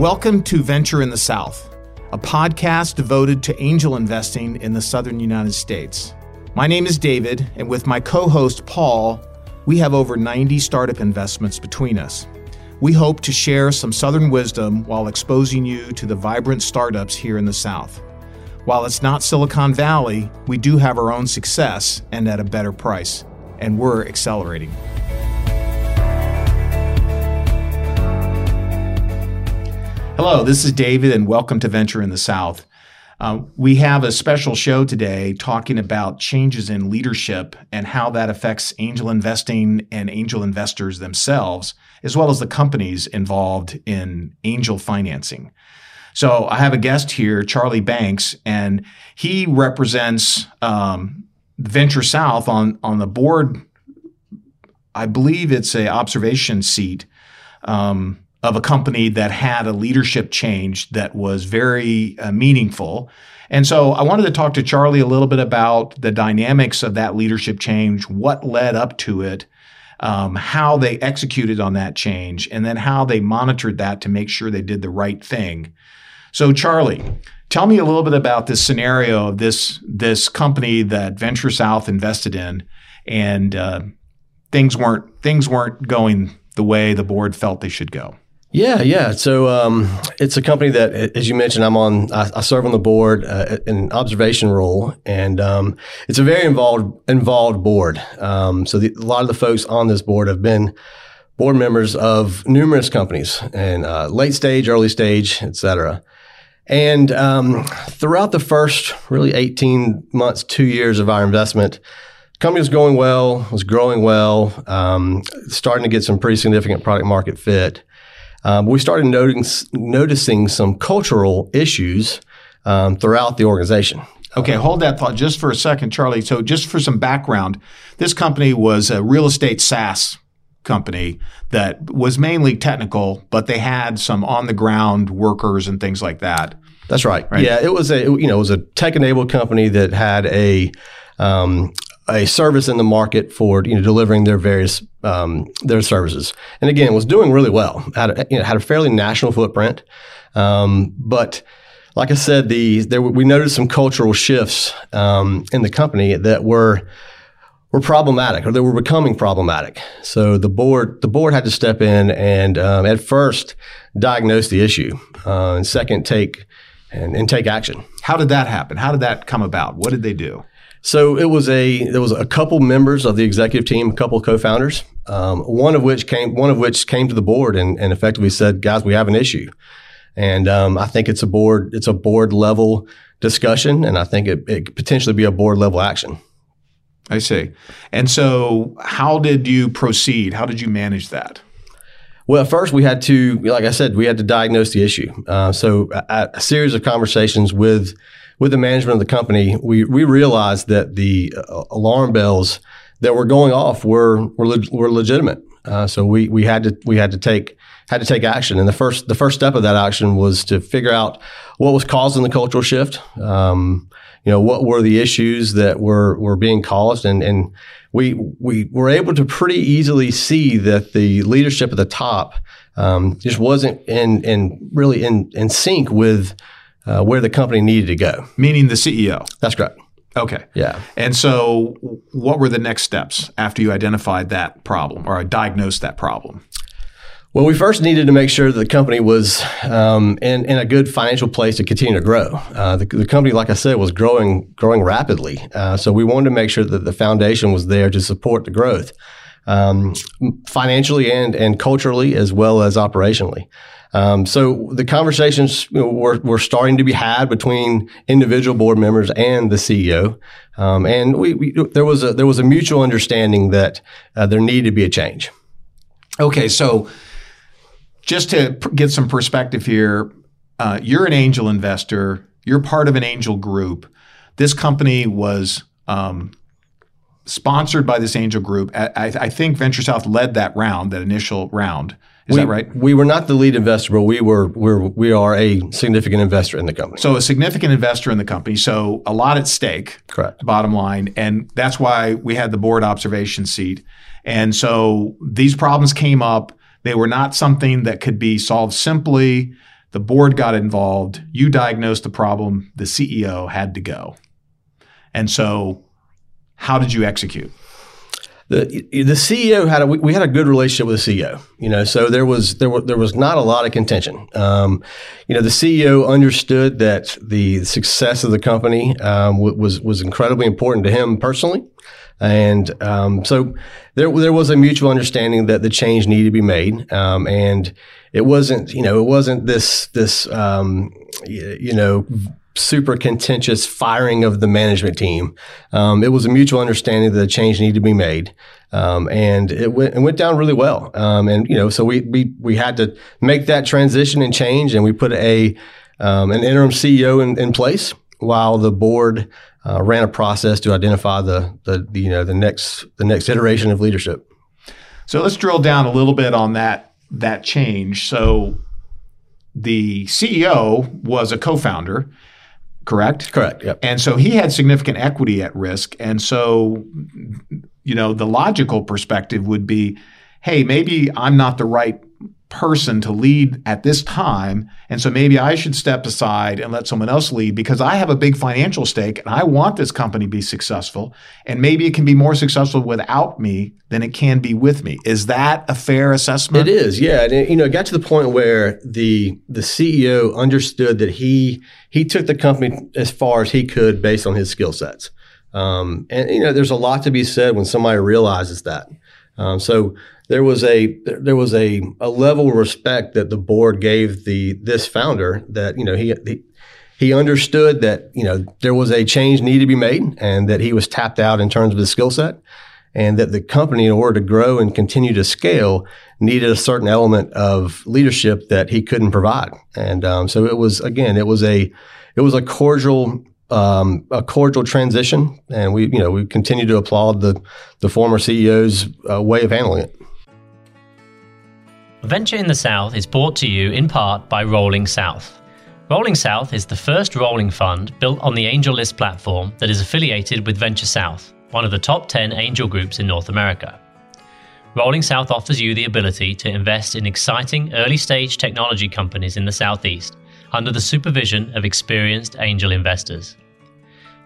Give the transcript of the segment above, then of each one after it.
Welcome to Venture in the South, a podcast devoted to angel investing in the southern United States. My name is David, and with my co host Paul, we have over 90 startup investments between us. We hope to share some Southern wisdom while exposing you to the vibrant startups here in the South. While it's not Silicon Valley, we do have our own success and at a better price, and we're accelerating. Hello, this is David, and welcome to Venture in the South. Uh, we have a special show today talking about changes in leadership and how that affects angel investing and angel investors themselves, as well as the companies involved in angel financing. So I have a guest here, Charlie Banks, and he represents um, Venture South on on the board. I believe it's a observation seat. Um, of a company that had a leadership change that was very uh, meaningful. And so I wanted to talk to Charlie a little bit about the dynamics of that leadership change, what led up to it, um, how they executed on that change, and then how they monitored that to make sure they did the right thing. So, Charlie, tell me a little bit about this scenario of this this company that Venture South invested in, and uh, things weren't things weren't going the way the board felt they should go. Yeah, yeah. So um, it's a company that, as you mentioned, I'm on. I, I serve on the board uh, in an observation role, and um, it's a very involved involved board. Um, so the, a lot of the folks on this board have been board members of numerous companies, and uh, late stage, early stage, et cetera. And um, throughout the first really 18 months, two years of our investment, company was going well, was growing well, um, starting to get some pretty significant product market fit. Um, we started noting, noticing some cultural issues um, throughout the organization. Okay, hold that thought just for a second, Charlie. So, just for some background, this company was a real estate SaaS company that was mainly technical, but they had some on the ground workers and things like that. That's right. right. Yeah, it was a you know it was a tech enabled company that had a um, a service in the market for you know delivering their various um, their services, and again was doing really well. Had a, you know, had a fairly national footprint, um, but like I said, the there we noticed some cultural shifts um, in the company that were were problematic or they were becoming problematic. So the board the board had to step in and um, at first diagnose the issue, uh, and second take and, and take action. How did that happen? How did that come about? What did they do? So it was a there was a couple members of the executive team, a couple co-founders, um, one of which came one of which came to the board and, and effectively said, "Guys, we have an issue," and um, I think it's a board it's a board level discussion, and I think it, it could potentially be a board level action. I see. And so, how did you proceed? How did you manage that? Well, first we had to, like I said, we had to diagnose the issue. Uh, so a, a, series of conversations with with the management of the company, we we realized that the uh, alarm bells that were going off were were, le- were legitimate. Uh, so we we had to we had to take had to take action. And the first the first step of that action was to figure out what was causing the cultural shift. Um, you know, what were the issues that were were being caused, and and we we were able to pretty easily see that the leadership at the top um, just wasn't in in really in in sync with uh, where the company needed to go. Meaning the CEO. That's correct. Okay. Yeah. And so, what were the next steps after you identified that problem or diagnosed that problem? Well, we first needed to make sure that the company was um, in, in a good financial place to continue to grow. Uh, the, the, company, like I said, was growing growing rapidly. Uh, so we wanted to make sure that the foundation was there to support the growth, um, financially and and culturally as well as operationally. Um, so the conversations you know, were, were starting to be had between individual board members and the CEO, um, and we, we, there was a there was a mutual understanding that uh, there needed to be a change. Okay, so just to get some perspective here, uh, you're an angel investor. You're part of an angel group. This company was um, sponsored by this angel group. I, I, think Venture South led that round, that initial round. Is we, that right? We were not the lead investor, but we were we're, we are a significant investor in the company. So a significant investor in the company. So a lot at stake. Correct. Bottom line, and that's why we had the board observation seat. And so these problems came up. They were not something that could be solved simply. The board got involved. You diagnosed the problem. The CEO had to go. And so, how did you execute? The the CEO had a we had a good relationship with the CEO. You know, so there was there was there was not a lot of contention. Um, you know, the CEO understood that the success of the company um, was was incredibly important to him personally, and um, so there there was a mutual understanding that the change needed to be made, um, and it wasn't you know it wasn't this this um, you know super contentious firing of the management team. Um, it was a mutual understanding that a change needed to be made. Um, and it went, it went down really well. Um, and, you know, so we, we, we had to make that transition and change and we put a, um, an interim CEO in, in place while the board, uh, ran a process to identify the, the, the, you know, the next, the next iteration of leadership. So let's drill down a little bit on that, that change. So the CEO was a co-founder correct? Correct. Yep. And so he had significant equity at risk. And so, you know, the logical perspective would be, hey, maybe I'm not the right person to lead at this time. And so maybe I should step aside and let someone else lead because I have a big financial stake and I want this company to be successful. And maybe it can be more successful without me than it can be with me. Is that a fair assessment? It is, yeah. And it, you know, it got to the point where the the CEO understood that he he took the company as far as he could based on his skill sets. Um, and you know, there's a lot to be said when somebody realizes that. Um, so there was a there was a, a level of respect that the board gave the this founder that you know he, he he understood that you know there was a change needed to be made and that he was tapped out in terms of his skill set and that the company in order to grow and continue to scale needed a certain element of leadership that he couldn't provide and um, so it was again it was a it was a cordial um, a cordial transition, and we, you know, we continue to applaud the the former CEO's uh, way of handling it. Venture in the South is brought to you in part by Rolling South. Rolling South is the first rolling fund built on the AngelList platform that is affiliated with Venture South, one of the top 10 angel groups in North America. Rolling South offers you the ability to invest in exciting early stage technology companies in the Southeast under the supervision of experienced angel investors.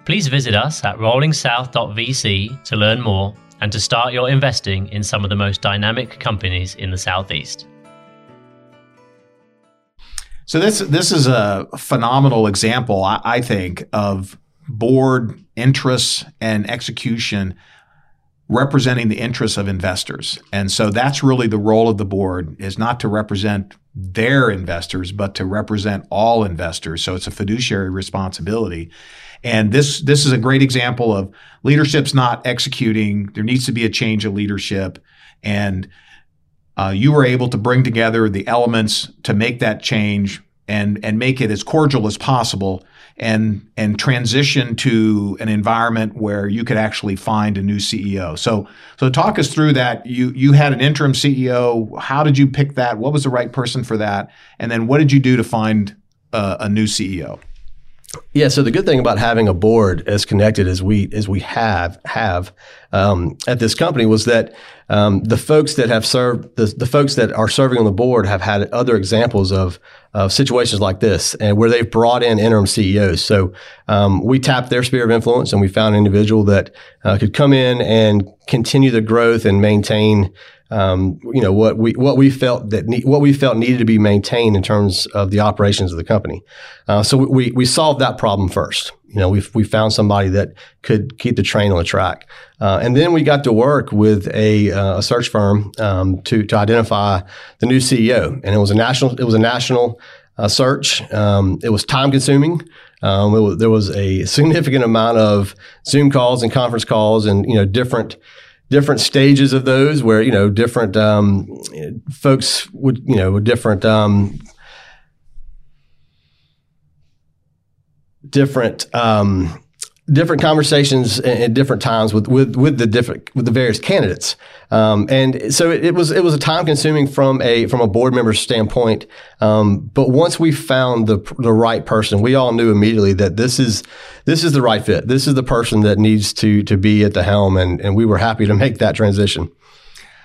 Please visit us at rollingsouth.vc to learn more and to start your investing in some of the most dynamic companies in the Southeast. So this this is a phenomenal example, I, I think, of board interests and execution representing the interests of investors. And so that's really the role of the board is not to represent their investors, but to represent all investors. So it's a fiduciary responsibility. And this this is a great example of leadership's not executing. There needs to be a change of leadership, and uh, you were able to bring together the elements to make that change and and make it as cordial as possible and and transition to an environment where you could actually find a new CEO. So so talk us through that. You you had an interim CEO. How did you pick that? What was the right person for that? And then what did you do to find uh, a new CEO? Yeah. So the good thing about having a board as connected as we as we have have um, at this company was that um, the folks that have served the, the folks that are serving on the board have had other examples of of situations like this and where they've brought in interim CEOs. So um, we tapped their sphere of influence and we found an individual that uh, could come in and continue the growth and maintain um, you know what we what we felt that ne- what we felt needed to be maintained in terms of the operations of the company. Uh, so we we solved that problem first. You know, we we found somebody that could keep the train on the track, uh, and then we got to work with a, uh, a search firm um, to to identify the new CEO, and it was a national it was a national uh, search. Um, it was time consuming. Um, was, there was a significant amount of Zoom calls and conference calls, and you know different different stages of those where you know different um, folks would you know with different um, different um, different conversations at different times with, with, with the different with the various candidates, um, and so it, it, was it was a time consuming from a from a board member standpoint. Um, but once we found the the right person, we all knew immediately that this is this is the right fit. This is the person that needs to to be at the helm, and and we were happy to make that transition.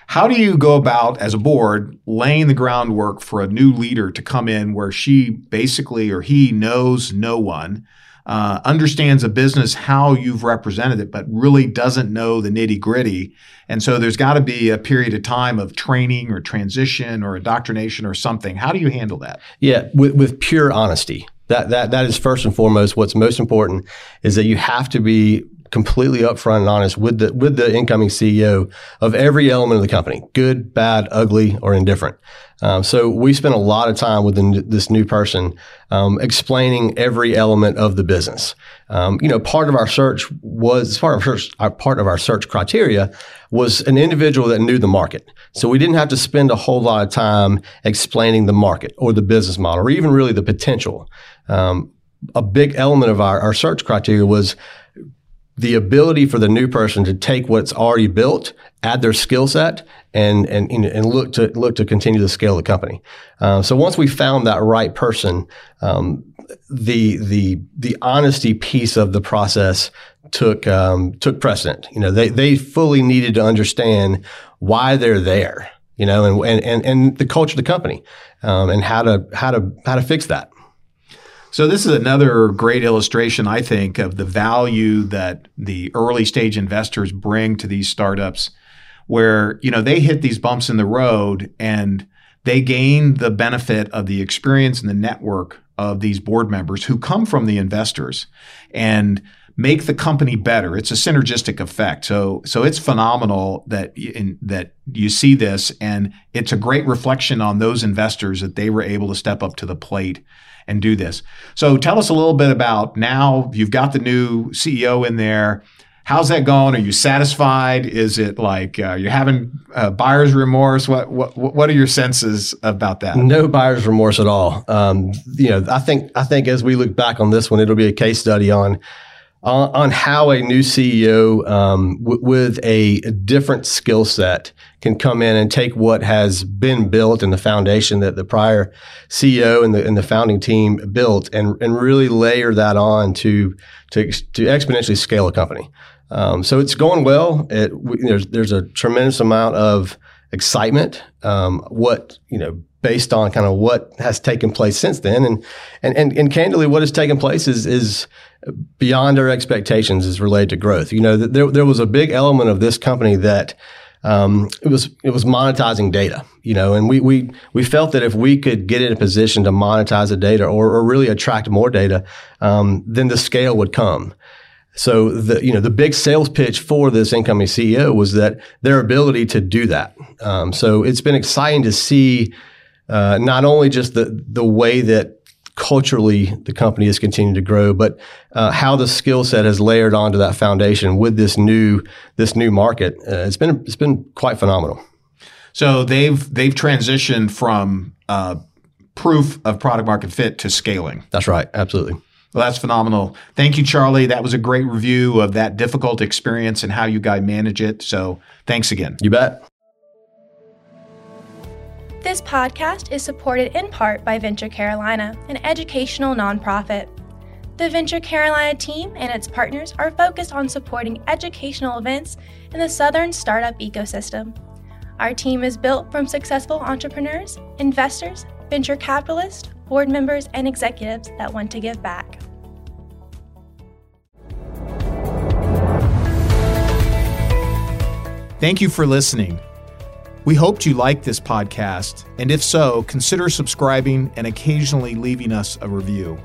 How do you go about, as a board, laying the groundwork for a new leader to come in where she basically or he knows no one, uh, understands a business how you've represented it, but really doesn't know the nitty gritty? And so there's got to be a period of time of training or transition or indoctrination or something. How do you handle that? Yeah, with, with pure honesty. That, that, that is first and foremost. What's most important is that you have to be completely upfront and honest with the with the incoming CEO of every element of the company, good, bad, ugly, or indifferent. Um, so we spent a lot of time with this new person um, explaining every element of the business. Um, you know, part of our search was part of our search, our, part of our search criteria was an individual that knew the market. So we didn't have to spend a whole lot of time explaining the market or the business model or even really the potential. Um, a big element of our, our search criteria was the ability for the new person to take what's already built, add their skill set, and, and and look to look to continue to scale the company. Uh, so once we found that right person, um, the the the honesty piece of the process took um, took precedent. You know, they they fully needed to understand why they're there. You know, and and and the culture of the company, um, and how to how to how to fix that. So this is another great illustration, I think, of the value that the early stage investors bring to these startups where, you know, they hit these bumps in the road and they gain the benefit of the experience and the network of these board members who come from the investors. And make the company better. It's a synergistic effect. So so it's phenomenal that in, that you see this and it's a great reflection on those investors that they were able to step up to the plate and do this. So tell us a little bit about now you've got the new CEO in there. How's that going? Are you satisfied? Is it like uh, you're having uh, buyer's remorse? What, what what are your senses about that? No buyer's remorse at all. Um, you know, I think I think as we look back on this one, it'll be a case study on on, on how a new CEO um, w- with a, a different skill set can come in and take what has been built and the foundation that the prior CEO and the, and the founding team built and, and really layer that on to, to, to exponentially scale a company. Um, so it's going well. It, we, there's, there's a tremendous amount of excitement. Um, what, you know, based on kind of what has taken place since then. And, and, and, and candidly, what has taken place is, is beyond our expectations is related to growth. You know, there, there was a big element of this company that, um, it was it was monetizing data, you know, and we we we felt that if we could get in a position to monetize the data or, or really attract more data, um, then the scale would come. So the you know the big sales pitch for this incoming CEO was that their ability to do that. Um, so it's been exciting to see uh, not only just the the way that culturally the company has continued to grow, but uh, how the skill set has layered onto that foundation with this new this new market. Uh, it's been it's been quite phenomenal. So they've they've transitioned from uh, proof of product market fit to scaling. That's right, absolutely. Well, that's phenomenal. Thank you, Charlie. That was a great review of that difficult experience and how you guys manage it. So thanks again. You bet. This podcast is supported in part by Venture Carolina, an educational nonprofit. The Venture Carolina team and its partners are focused on supporting educational events in the Southern startup ecosystem. Our team is built from successful entrepreneurs, investors, venture capitalists, board members, and executives that want to give back. Thank you for listening. We hoped you liked this podcast, and if so, consider subscribing and occasionally leaving us a review.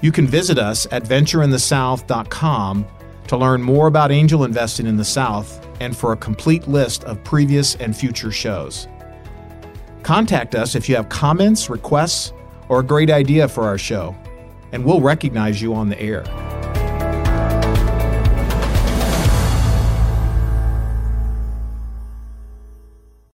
You can visit us at ventureinthesouth.com to learn more about angel investing in the South and for a complete list of previous and future shows. Contact us if you have comments, requests, or a great idea for our show, and we'll recognize you on the air.